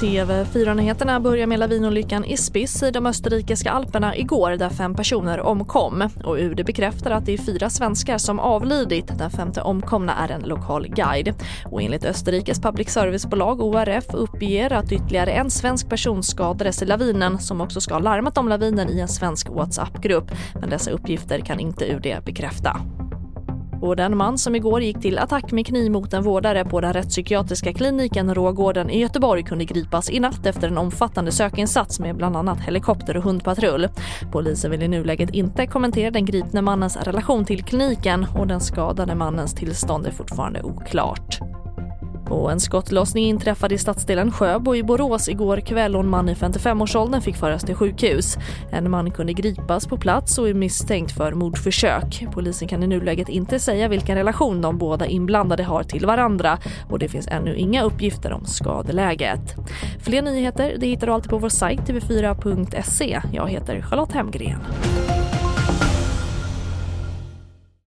TV4-nyheterna börjar med lavinolyckan i Spiss i de österrikiska alperna igår där fem personer omkom. Och UD bekräftar att det är fyra svenskar som avlidit. Den femte omkomna är en lokal guide. Och enligt Österrikes public service-bolag ORF uppger att ytterligare en svensk person skadades i lavinen som också ska ha larmat om lavinen i en svensk WhatsApp-grupp. Men dessa uppgifter kan inte UD bekräfta. Och den man som igår gick till attack med kniv mot en vårdare på den rättspsykiatriska kliniken Rågården i Göteborg kunde gripas i natt efter en omfattande sökinsats med bland annat helikopter och hundpatrull. Polisen vill i nuläget inte kommentera den gripne mannens relation till kliniken och den skadade mannens tillstånd är fortfarande oklart. Och en skottlossning inträffade i stadsdelen Sjöbo i Borås igår kväll och en man i 55-årsåldern fick föras till sjukhus. En man kunde gripas på plats och är misstänkt för mordförsök. Polisen kan i nuläget inte säga vilken relation de båda inblandade har till varandra och det finns ännu inga uppgifter om skadeläget. Fler nyheter det hittar du alltid på vår sajt tv4.se. Jag heter Charlotte Hemgren.